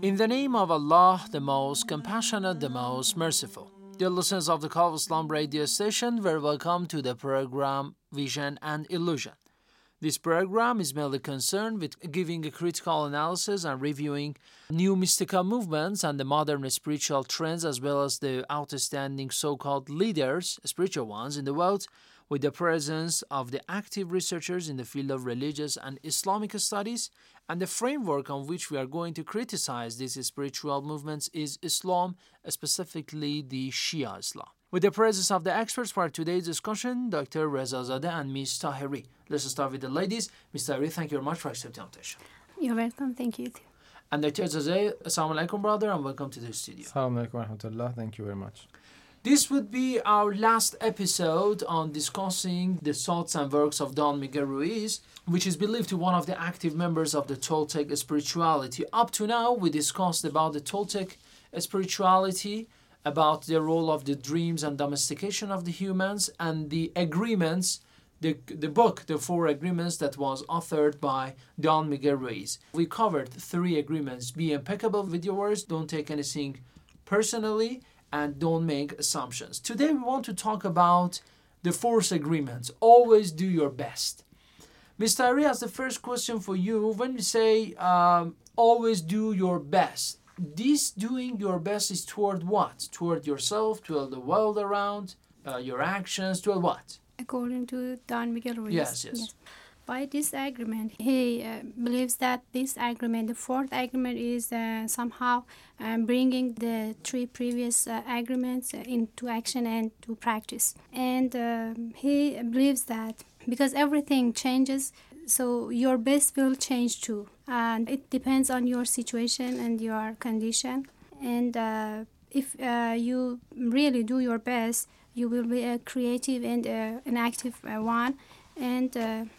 In the name of Allah, the most compassionate, the most merciful. Dear listeners of the Call of Islam radio station, very welcome to the program Vision and Illusion. This program is mainly concerned with giving a critical analysis and reviewing new mystical movements and the modern spiritual trends, as well as the outstanding so called leaders, spiritual ones, in the world, with the presence of the active researchers in the field of religious and Islamic studies. And the framework on which we are going to criticize these spiritual movements is Islam, specifically the Shia Islam. With the presence of the experts for today's discussion, Dr. Rezazadeh and Ms. Tahiri. Let's start with the ladies. Ms. Tahiri, thank you very much for accepting the invitation. You're welcome. Thank you. And Dr. Zadeh, Assalamu alaikum, brother, and welcome to the studio. Assalamu alaikum warahmatullah. Thank you very much. This would be our last episode on discussing the thoughts and works of Don Miguel Ruiz, which is believed to be one of the active members of the Toltec spirituality. Up to now, we discussed about the Toltec spirituality, about the role of the dreams and domestication of the humans, and the agreements, the, the book, The Four Agreements, that was authored by Don Miguel Ruiz. We covered three agreements. Be impeccable with your words, don't take anything personally, and don't make assumptions. Today, we want to talk about the force agreements. Always do your best. Mr. Arias, the first question for you when you say um, always do your best, this doing your best is toward what? Toward yourself, toward the world around, uh, your actions, toward what? According to Don Miguel Ruiz. Yes, yes. yes. By this agreement, he uh, believes that this agreement, the fourth agreement, is uh, somehow um, bringing the three previous uh, agreements into action and to practice. And um, he believes that because everything changes, so your best will change too. And it depends on your situation and your condition. And uh, if uh, you really do your best, you will be a creative and uh, an active one. And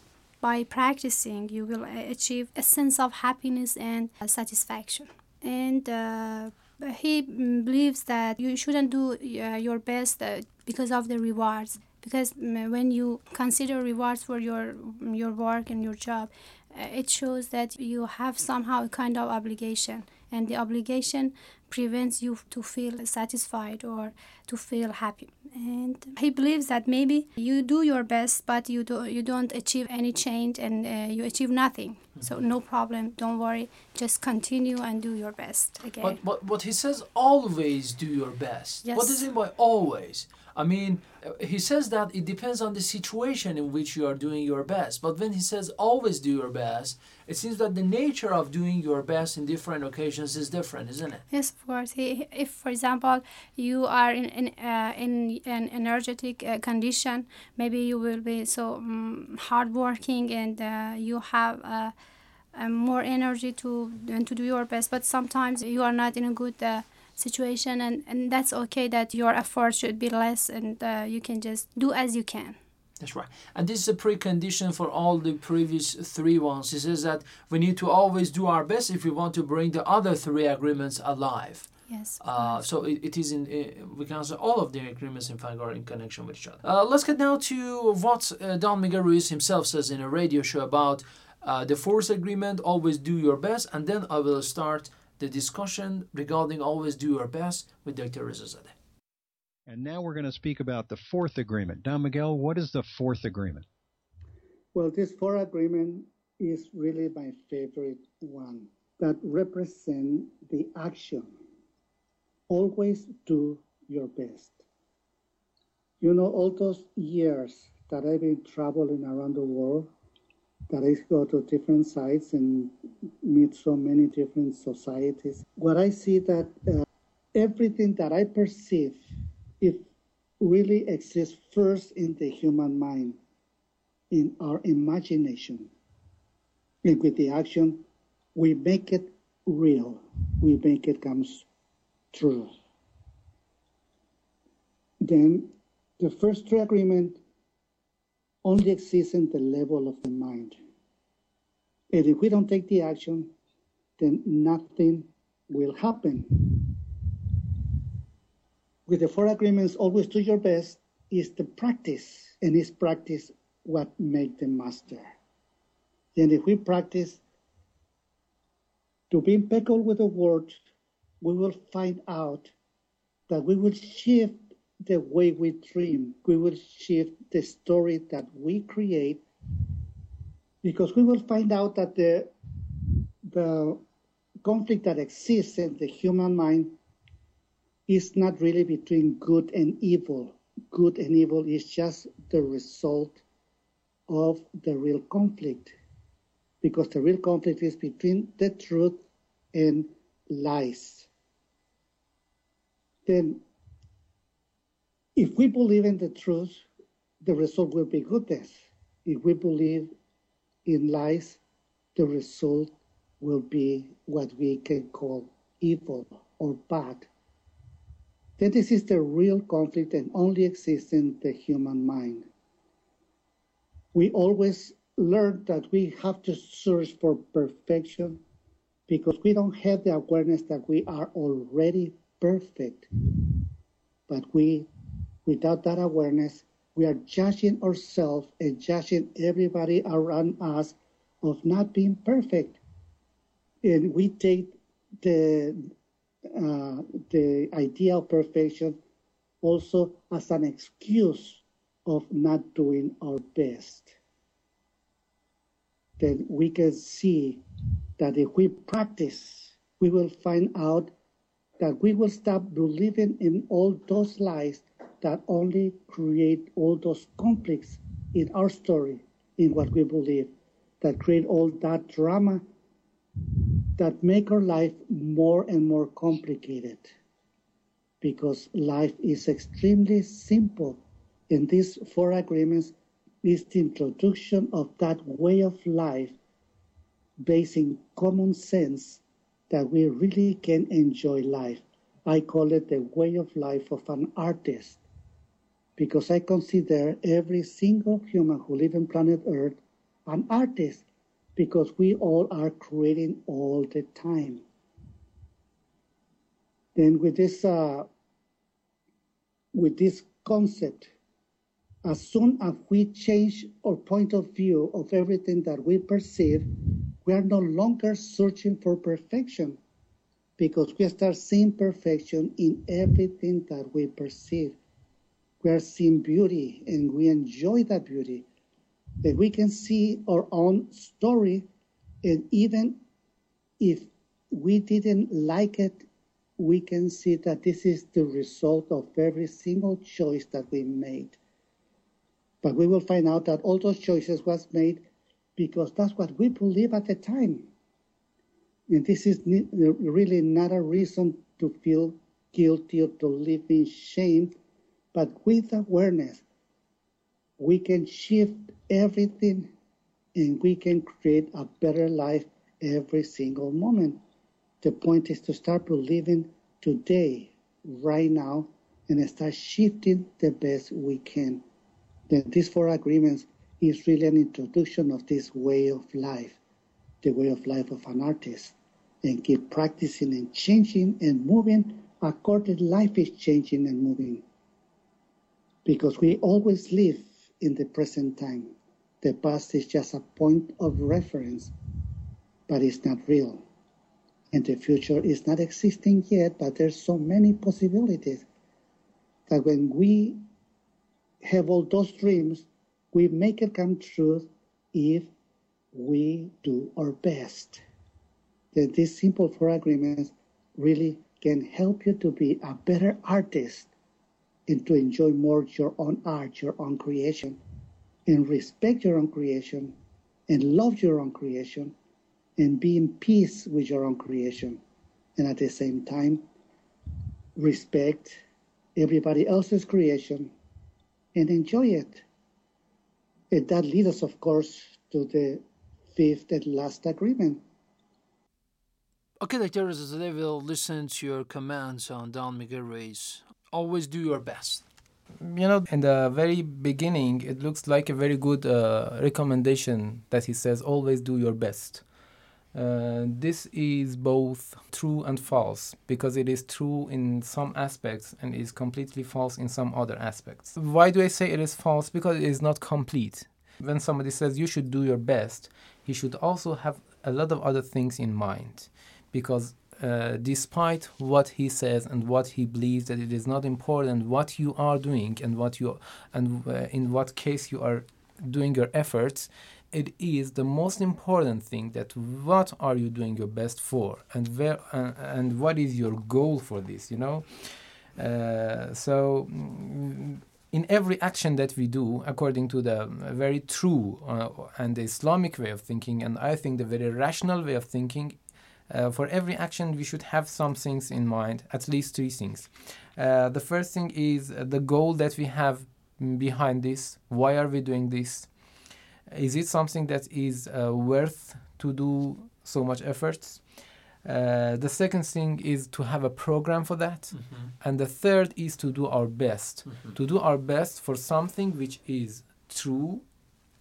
by practicing, you will achieve a sense of happiness and satisfaction. And uh, he believes that you shouldn't do uh, your best uh, because of the rewards. Because when you consider rewards for your your work and your job, it shows that you have somehow a kind of obligation, and the obligation prevents you to feel satisfied or to feel happy. And he believes that maybe you do your best but you do you don't achieve any change and uh, you achieve nothing. Mm-hmm. so no problem. Don't worry. Just continue and do your best again. But, but but he says always do your best. Yes. what does he mean by always I mean, he says that it depends on the situation in which you are doing your best. But when he says always do your best, it seems that the nature of doing your best in different occasions is different, isn't it? Yes, of course. If, for example, you are in in, uh, in an energetic uh, condition, maybe you will be so um, hardworking and uh, you have. Uh, more energy to and to do your best, but sometimes you are not in a good uh, situation and, and that's okay that your effort should be less and uh, you can just do as you can that's right and this is a precondition for all the previous three ones it says that we need to always do our best if we want to bring the other three agreements alive Yes. Uh, so it, it is in uh, we can say all of the agreements in fact are in connection with each other. Uh, let's get now to what uh, Don Miguel Ruiz himself says in a radio show about uh, the force agreement. Always do your best, and then I will start the discussion regarding always do your best with Dr. Rezazadeh. And now we're going to speak about the fourth agreement. Don Miguel, what is the fourth agreement? Well, this fourth agreement is really my favorite one that represent the action. Always do your best. You know, all those years that I've been traveling around the world, that I go to different sites and meet so many different societies, what I see that uh, everything that I perceive, it really exists first in the human mind, in our imagination. And with the action, we make it real. We make it come true. Then the first true agreement only exists in the level of the mind. And if we don't take the action, then nothing will happen. With the four agreements, always do your best is the practice, and is practice what make the master. And if we practice to be impeccable with the word, we will find out that we will shift the way we dream. We will shift the story that we create because we will find out that the, the conflict that exists in the human mind is not really between good and evil. Good and evil is just the result of the real conflict because the real conflict is between the truth and lies. Then, if we believe in the truth, the result will be goodness. If we believe in lies, the result will be what we can call evil or bad. Then this is the real conflict and only exists in the human mind. We always learn that we have to search for perfection because we don't have the awareness that we are already perfect. But we, without that awareness, we are judging ourselves and judging everybody around us of not being perfect. And we take the, uh, the idea of perfection also as an excuse of not doing our best then we can see that if we practice, we will find out that we will stop believing in all those lies that only create all those conflicts in our story, in what we believe, that create all that drama that make our life more and more complicated. Because life is extremely simple. In these four agreements, is the introduction of that way of life based in common sense that we really can enjoy life. I call it the way of life of an artist because I consider every single human who lives on planet Earth an artist because we all are creating all the time. Then with this uh, with this concept as soon as we change our point of view of everything that we perceive, we are no longer searching for perfection because we start seeing perfection in everything that we perceive. We are seeing beauty and we enjoy that beauty. That we can see our own story, and even if we didn't like it, we can see that this is the result of every single choice that we made. But we will find out that all those choices was made because that's what we believe at the time. And this is really not a reason to feel guilty or to live in shame, but with awareness, we can shift everything and we can create a better life every single moment. The point is to start believing today, right now, and start shifting the best we can that these four agreements is really an introduction of this way of life, the way of life of an artist, and keep practicing and changing and moving according life is changing and moving. Because we always live in the present time. The past is just a point of reference, but it's not real. And the future is not existing yet, but there's so many possibilities that when we have all those dreams, we make it come true if we do our best. Then these simple four agreements really can help you to be a better artist and to enjoy more your own art, your own creation, and respect your own creation and love your own creation and be in peace with your own creation. And at the same time, respect everybody else's creation and enjoy it. And that leads us, of course, to the fifth and last agreement. Okay, Dr. Rezazadeh will listen to your commands on Don Miguel Ruiz. Always do your best. You know, in the very beginning, it looks like a very good uh, recommendation that he says, always do your best. Uh, this is both true and false because it is true in some aspects and is completely false in some other aspects. Why do I say it is false? Because it is not complete. When somebody says you should do your best, he should also have a lot of other things in mind because uh, despite what he says and what he believes that it is not important what you are doing and what you and uh, in what case you are doing your efforts it is the most important thing that what are you doing your best for and where uh, and what is your goal for this you know? Uh, so mm, in every action that we do according to the very true uh, and the islamic way of thinking and i think the very rational way of thinking uh, for every action, we should have some things in mind, at least three things. Uh, the first thing is the goal that we have behind this. Why are we doing this? Is it something that is uh, worth to do so much efforts? Uh, the second thing is to have a program for that. Mm-hmm. And the third is to do our best. Mm-hmm. To do our best for something which is true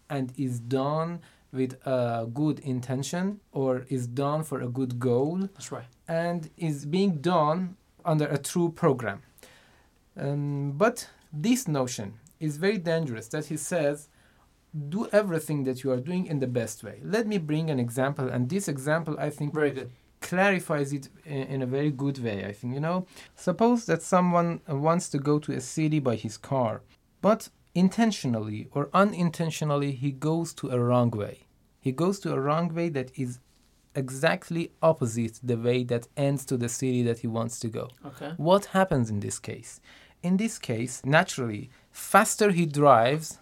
and is done with a good intention or is done for a good goal. That's right. And is being done under a true program. Um, but this notion is very dangerous that he says, do everything that you are doing in the best way. Let me bring an example, and this example I think very good clarifies it in, in, a very good way. I think you know. Suppose that someone wants to go to a city by his car, but intentionally or unintentionally he goes to a wrong way. He goes to a wrong way that is exactly opposite the way that ends to the city that he wants to go. Okay. What happens in this case? In this case, naturally, faster he drives,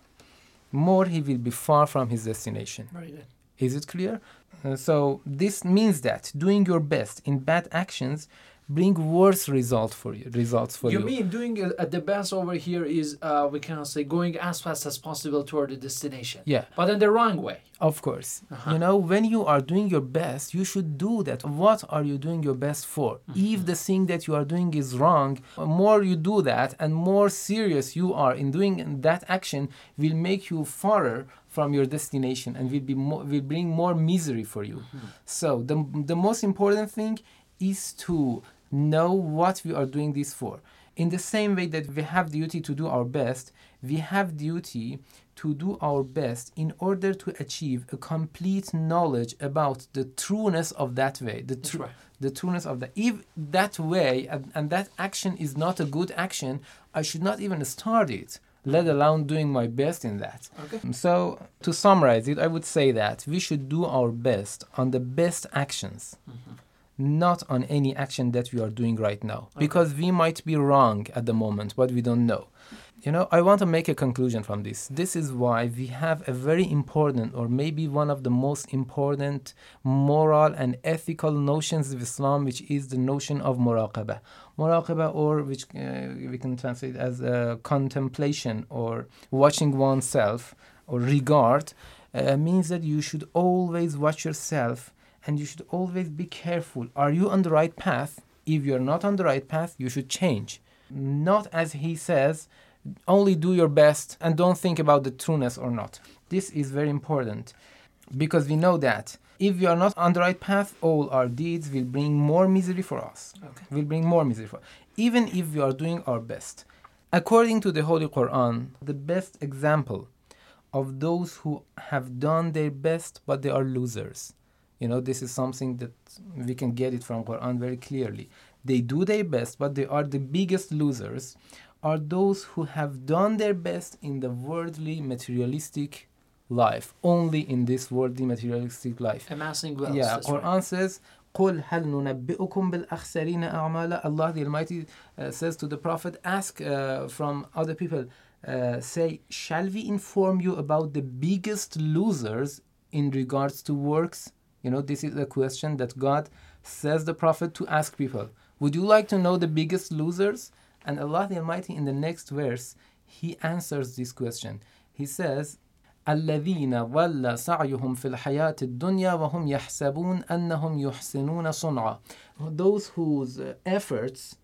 more he will be far from his destination. Very good. Is it clear? Uh, so this means that doing your best in bad actions bring worse result for you results for you. You mean doing uh, the best over here is uh, we can say going as fast as possible toward the destination. Yeah. But in the wrong way. Of course. Uh-huh. You know, when you are doing your best, you should do that. What are you doing your best for? Mm-hmm. If the thing that you are doing is wrong, more you do that and more serious you are in doing that action will make you farther from your destination and will be more, will bring more misery for you. Mm-hmm. So the the most important thing is to know what we are doing this for. In the same way that we have duty to do our best, we have duty to do our best in order to achieve a complete knowledge about the trueness of that way, the, tr- right. the trueness of that. If that way and, and that action is not a good action, I should not even start it let alone doing my best in that. Okay. So, to summarize it, I would say that we should do our best on the best actions. Mm-hmm not on any action that we are doing right now. Okay. because we might be wrong at the moment but we don't know. You know i want to make a conclusion from this. This is why we have a very important or maybe one of the most important moral and ethical notions of islam which is the notion of muraqabah muraqabah or which uh, we can translate as uh, contemplation or watching oneself or regard uh, means that you should always watch yourself and you should always be careful. Are you on the right path? If you're not on the right path, you should change. Not as he says, only do your best and don't think about the trueness or not. This is very important because we know that if we are not on the right path, all our deeds will bring more misery for us. Okay. Will bring more misery for us, even if we are doing our best. According to the Holy Quran, the best example of those who have done their best but they are losers you know, this is something that we can get it from Quran very clearly. They do their best, but they are the biggest losers. Are those who have done their best in the worldly, materialistic life, only in this worldly materialistic life. Amassing wealth. Yeah, that's Quran right. says, قُلْ هَلْ نُنَبِّئُكُمْ بِالْأَخْسَرِينَ أَعْمَالًا Allah the Almighty uh, says to the Prophet, ask uh, from other people, uh, say, shall we inform you about the biggest losers in regards to works? You know, this is a question that God says the prophet to ask people. Would you like to know the biggest losers? And Allah the Almighty in the next verse, He answers this question. He says, الذين ضل سعيهم في الحياة الدنيا وهم يحسبون أنهم يحسنون صنعا Those whose uh, efforts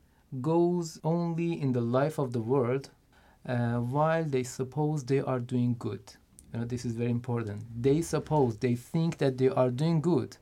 goes only in the life of the world uh, while they suppose they are doing good. You know, this is very important. They suppose, they think that they are doing good,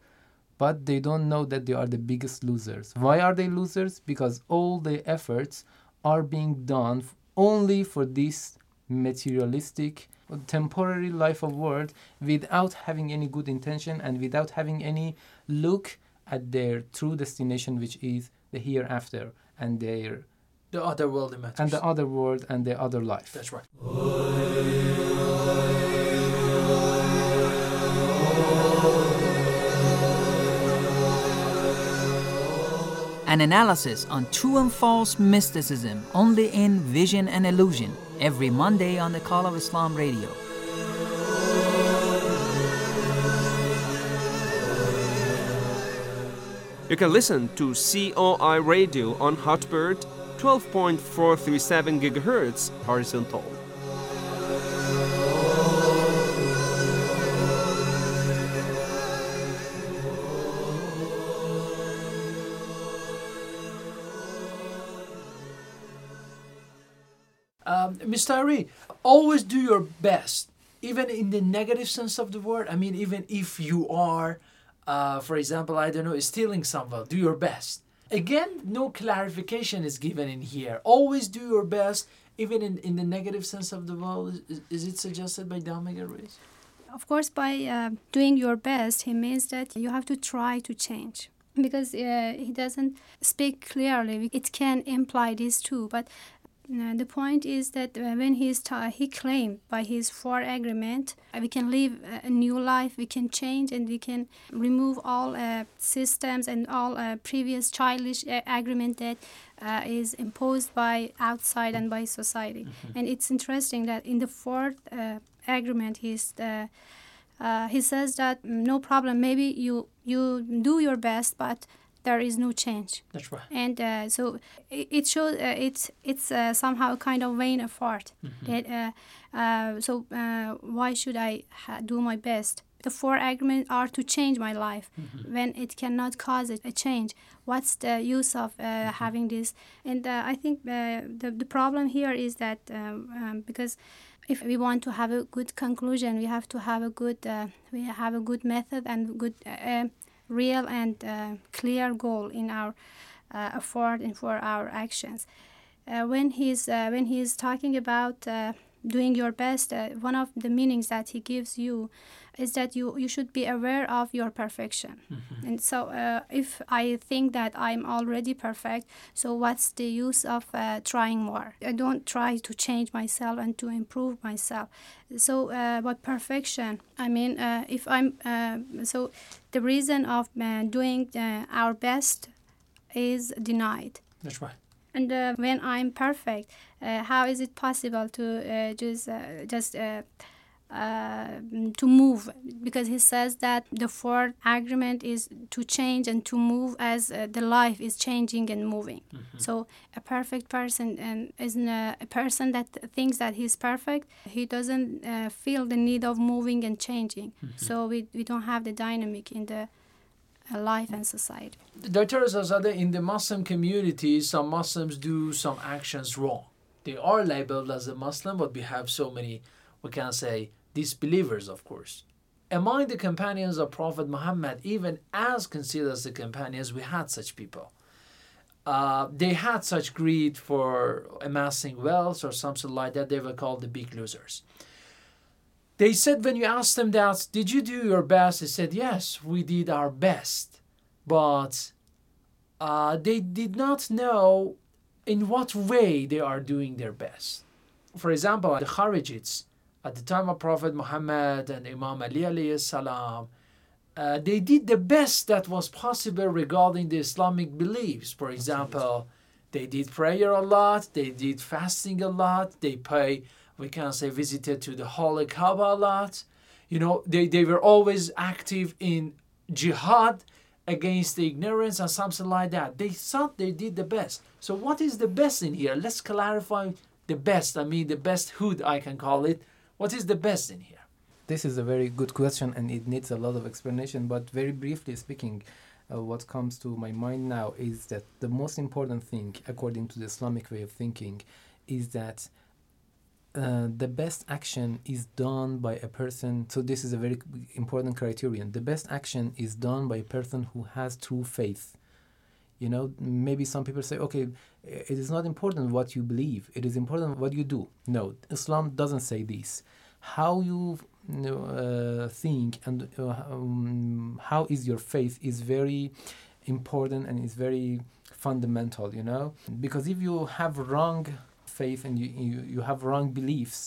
but they don't know that they are the biggest losers. Why are they losers? Because all their efforts are being done only for this materialistic, temporary life of world without having any good intention and without having any look at their true destination, which is the hereafter and their The other worldly matters. and the other world and the other life. That's right. An analysis on true and false mysticism only in Vision and Illusion every Monday on the Call of Islam radio. You can listen to COI Radio on Hotbird 12.437 GHz horizontal. Mr. Ari, always do your best, even in the negative sense of the word. I mean, even if you are, uh, for example, I don't know, stealing someone, do your best. Again, no clarification is given in here. Always do your best, even in, in the negative sense of the word. Is, is it suggested by Miguel Ruiz? Of course, by uh, doing your best, he means that you have to try to change. Because uh, he doesn't speak clearly, it can imply this too. But uh, the point is that uh, when he is ta- he claimed by his four agreement, uh, we can live a new life, we can change, and we can remove all uh, systems and all uh, previous childish uh, agreement that uh, is imposed by outside and by society. And it's interesting that in the fourth uh, agreement, he's uh, uh, he says that mm, no problem. Maybe you you do your best, but there is no change. That's right. And uh, so it, it shows uh, it's it's uh, somehow kind of vain effort. That uh, uh, so uh, why should I ha- do my best? The four agreements are to change my life when it cannot cause a change. What's the use of uh, having this? And uh, I think uh, the the problem here is that um, um, because if we want to have a good conclusion, we have to have a good uh, we have a good method and good uh, real and uh, clear goal in our uh, effort and for our actions. Uh, when he's uh, when he's talking about uh, doing your best, uh, one of the meanings that he gives you is that you you should be aware of your perfection. And so, uh, if I think that I'm already perfect, so what's the use of uh, trying more? I don't try to change myself and to improve myself. So, uh, but perfection, I mean, uh, if I'm uh, so, the reason of uh, doing uh, our best is denied. That's right. And uh, when I'm perfect, how is it possible to uh, just uh, just uh, uh, to move? Because he says that the fourth agreement is to change and to move as uh, the life is changing and moving. So a perfect person and isn't a, a person that thinks that he's perfect. He doesn't uh, feel the need of moving and changing. So we, we don't have the dynamic in the uh, life and society. Dr. Zazadeh, in the Muslim community, some Muslims do some actions wrong. They are labeled as a Muslim, but we have so many, we can say, disbelievers, of course. Among the companions of Prophet Muhammad, even as considered as the companions, we had such people. Uh, they had such greed for amassing wealth or something like that. They were called the big losers. They said when you asked them that, did you do your best? They said, yes, we did our best. But uh, they did not know in what way they are doing their best. For example, the Kharijites, at the time of Prophet Muhammad and Imam Ali alayhi salam, uh, they did the best that was possible regarding the Islamic beliefs. For example, they did prayer a lot, they did fasting a lot, they pay, we can say, visited to the Holy Kaaba a lot. You know, they, they were always active in jihad against the ignorance and something like that. They thought they did the best. So, what is the best in here? Let's clarify the best. I mean, the best hood, I can call it. What is the best in here? This is a very good question and it needs a lot of explanation, but very briefly speaking, uh, what comes to my mind now is that the most important thing, according to the Islamic way of thinking, is that uh, the best action is done by a person. So this is a very important criterion. The best action is done by a person who has true faith. You know, maybe some people say, okay, it is not important what you believe. It is important what you do. No, Islam doesn't say this. How you uh, think and uh, um, how is your faith is very important and is very fundamental. You know, because if you have wrong faith and you, you, you have wrong beliefs,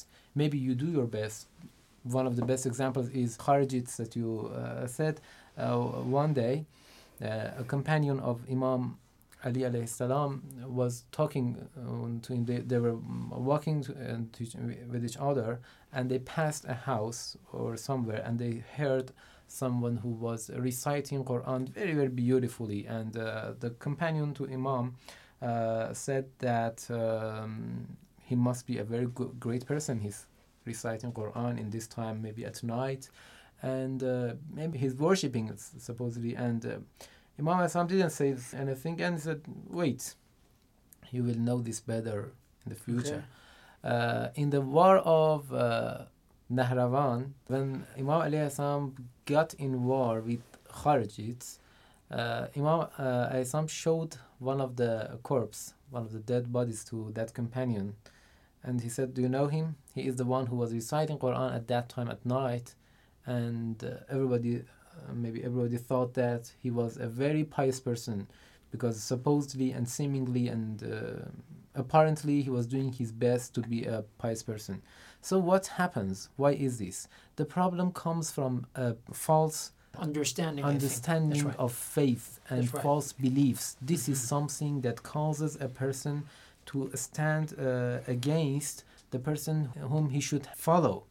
maybe you do your best. One of the best examples is Kharijites that you uh, said. Uh, one day, uh, a companion of Imam Ali alayhi salam was talking uh, to him. They, they were walking to, uh, to, with each other and they passed a house or somewhere and they heard someone who was reciting Quran very, very beautifully. And uh, the companion to Imam said that um, he must be a very good, great person. He's reciting Quran in this time, maybe at night, and uh, maybe he's worshiping supposedly. And uh, Imam Aslam didn't say anything and he said, "Wait, you will know this better in the future." Okay. Uh, in the war of uh, Nahrawan, when Imam Ali Aslam got in war with Kharijites, uh, Imam uh, Isam showed one of the corpse, one of the dead bodies to that companion, and he said, "Do you know him? He is the one who was reciting Quran at that time at night, and uh, everybody, uh, maybe everybody thought that he was a very pious person, because supposedly and seemingly and uh, apparently he was doing his best to be a pious person. So what happens? Why is this? The problem comes from a false." Understanding understanding right. of faith and right. false beliefs this mm-hmm. is something that causes a person to stand uh, against the person whom he should follow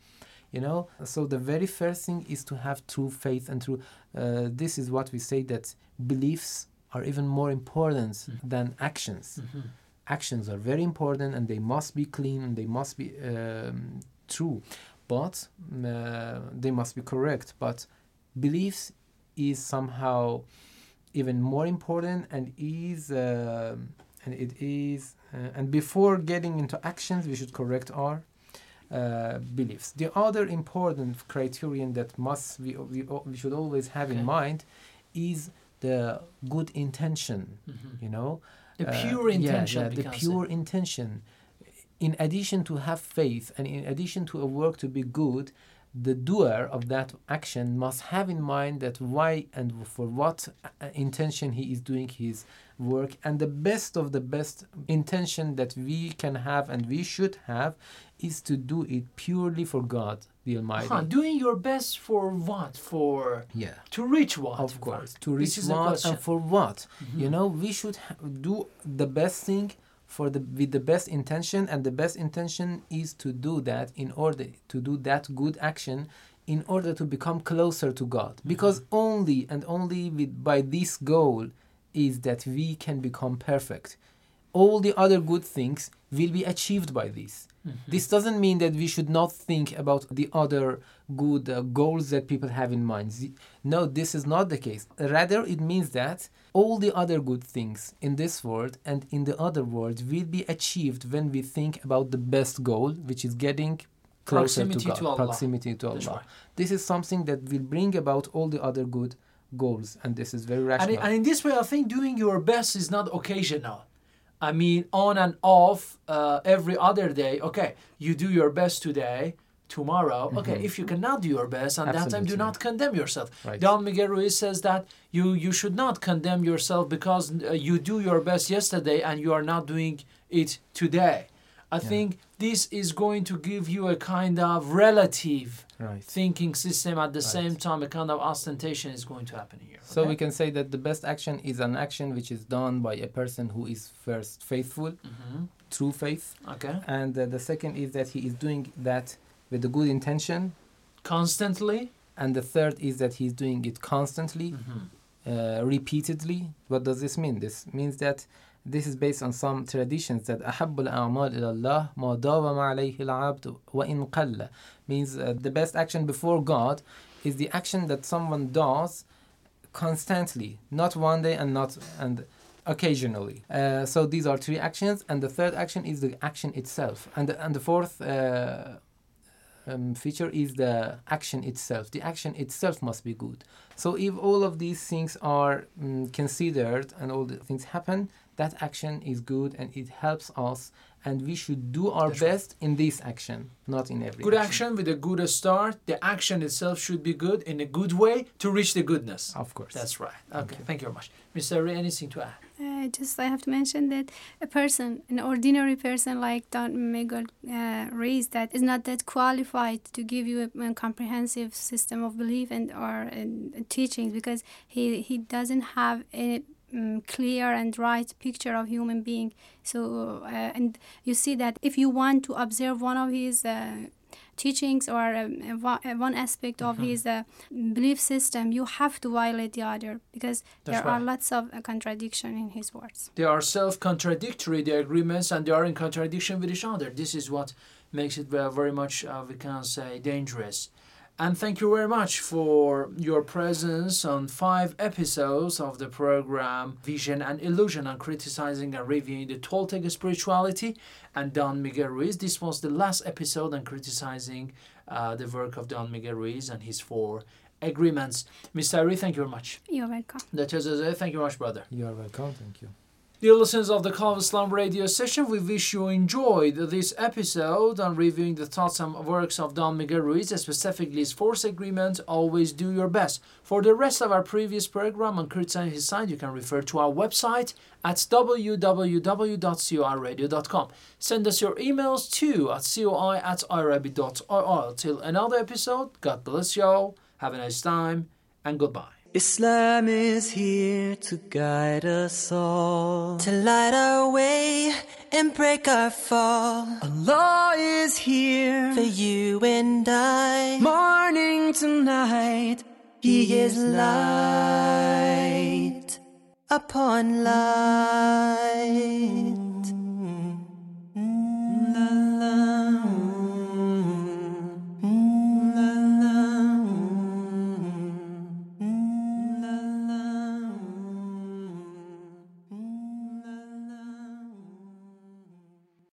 you know so the very first thing is to have true faith and true uh, this is what we say that beliefs are even more important mm-hmm. than actions mm-hmm. actions are very important and they must be clean and they must be um, true but uh, they must be correct but beliefs is somehow even more important and is uh, and it is uh, and before getting into actions we should correct our uh, beliefs the other important criterion that must we, we, we should always have okay. in mind is the good intention mm-hmm. you know the pure intention yeah, yeah the pure say. intention in addition to have faith and in addition to a work to be good the doer of that action must have in mind that why and for what intention he is doing his work and the best of the best intention that we can have and we should have is to do it purely for God the Almighty. Huh, doing your best for what? For yeah. To reach what? Of course. To reach what and for what? Mm-hmm. You know, we should ha- do the best thing for the with the best intention and the best intention is to do that in order to do that good action in order to become closer to God. Mm-hmm. because only and only with by this goal is that we can become perfect. All the other good things will be achieved by this mm-hmm. this doesn't mean that we should not think about the other good uh, goals that people have in mind no this is not the case rather it means that all the other good things in this world and in the other world will be achieved when we think about the best goal, which is getting closer proximity to God, to Allah. proximity to That's Allah. right. This is something that will bring about all the other good goals, and this is very rational. And, and in this way, I think doing your best is not occasional. I mean, on and off uh, every other day. Okay, you do your best today, tomorrow. Mm-hmm. Okay, if you cannot do your best, and that time do not condemn yourself. Right. Don Miguel Ruiz says that you you should not condemn yourself because uh, you do your best yesterday and you are not doing it today. I think this is going to give you a kind of relative Right. thinking system at the same time. A kind of ostentation is going to happen here. So okay? we can say that the best action is an action which is done by a person who is first faithful, Mhm. true faith. Okay. And uh, the second is that he is doing that with a good intention. Constantly. And the third is that he's doing it constantly, uh, repeatedly. What does this mean? This means that this is based on some traditions that أحب الأعمال إلى الله ما داوم عليه العبد وإن قل means uh, the best action before God is the action that someone does constantly, not one day and not and occasionally. Uh, so these are three actions, and the third action is the action itself, and the, and the fourth. Uh, um, feature is the action itself. The action itself must be good. So if all of these things are um, considered and all the things happen, that action is good and it helps us. And we should do our That's right. best in this action, not in every. Good action with a good start. The action itself should be good in a good way to reach the goodness. Of course. That's right. Okay. Thank you very much. Mr. Ray, anything to add? Uh, just I have to mention that a person, an ordinary person like Don Miguel uh, Ruiz, that is not that qualified to give you a, a comprehensive system of belief and or uh, teachings because he he doesn't have a um, clear and right picture of human being. So uh, and you see that if you want to observe one of his uh, teachings or um, uh, one- aspect of Mhm. his uh, belief system, you have to violate the other because That's there are lots of uh, contradiction in his words. They are self contradictory, the agreements, and they are in contradiction with each other. This is what makes it very, very much, uh, we can say, dangerous. And thank you very much for your presence on five episodes of the program Vision and Illusion on criticizing and reviewing the Toltec spirituality and Don Miguel Ruiz. This was the last episode on criticizing uh, the work of Don Miguel Ruiz and his four agreements. Mr. Ari, thank you very much. You're welcome. That is it. Thank you very much, brother. You are welcome. Thank you. Dear listeners of the Call of Islam radio session, we wish you enjoyed this episode on reviewing the thoughts and works of Don Miguel Ruiz, specifically his Force Agreement, Always Do Your Best. For the rest of our previous program on criticizing his side, you can refer to our website at www.corradio.com. Send us your emails too at coi at irib.ir. Till another episode, God bless you all, have a nice time, and goodbye. Islam is here to guide us all, to light our way and break our fall. Allah is here for you and I, morning to night. He is light upon light.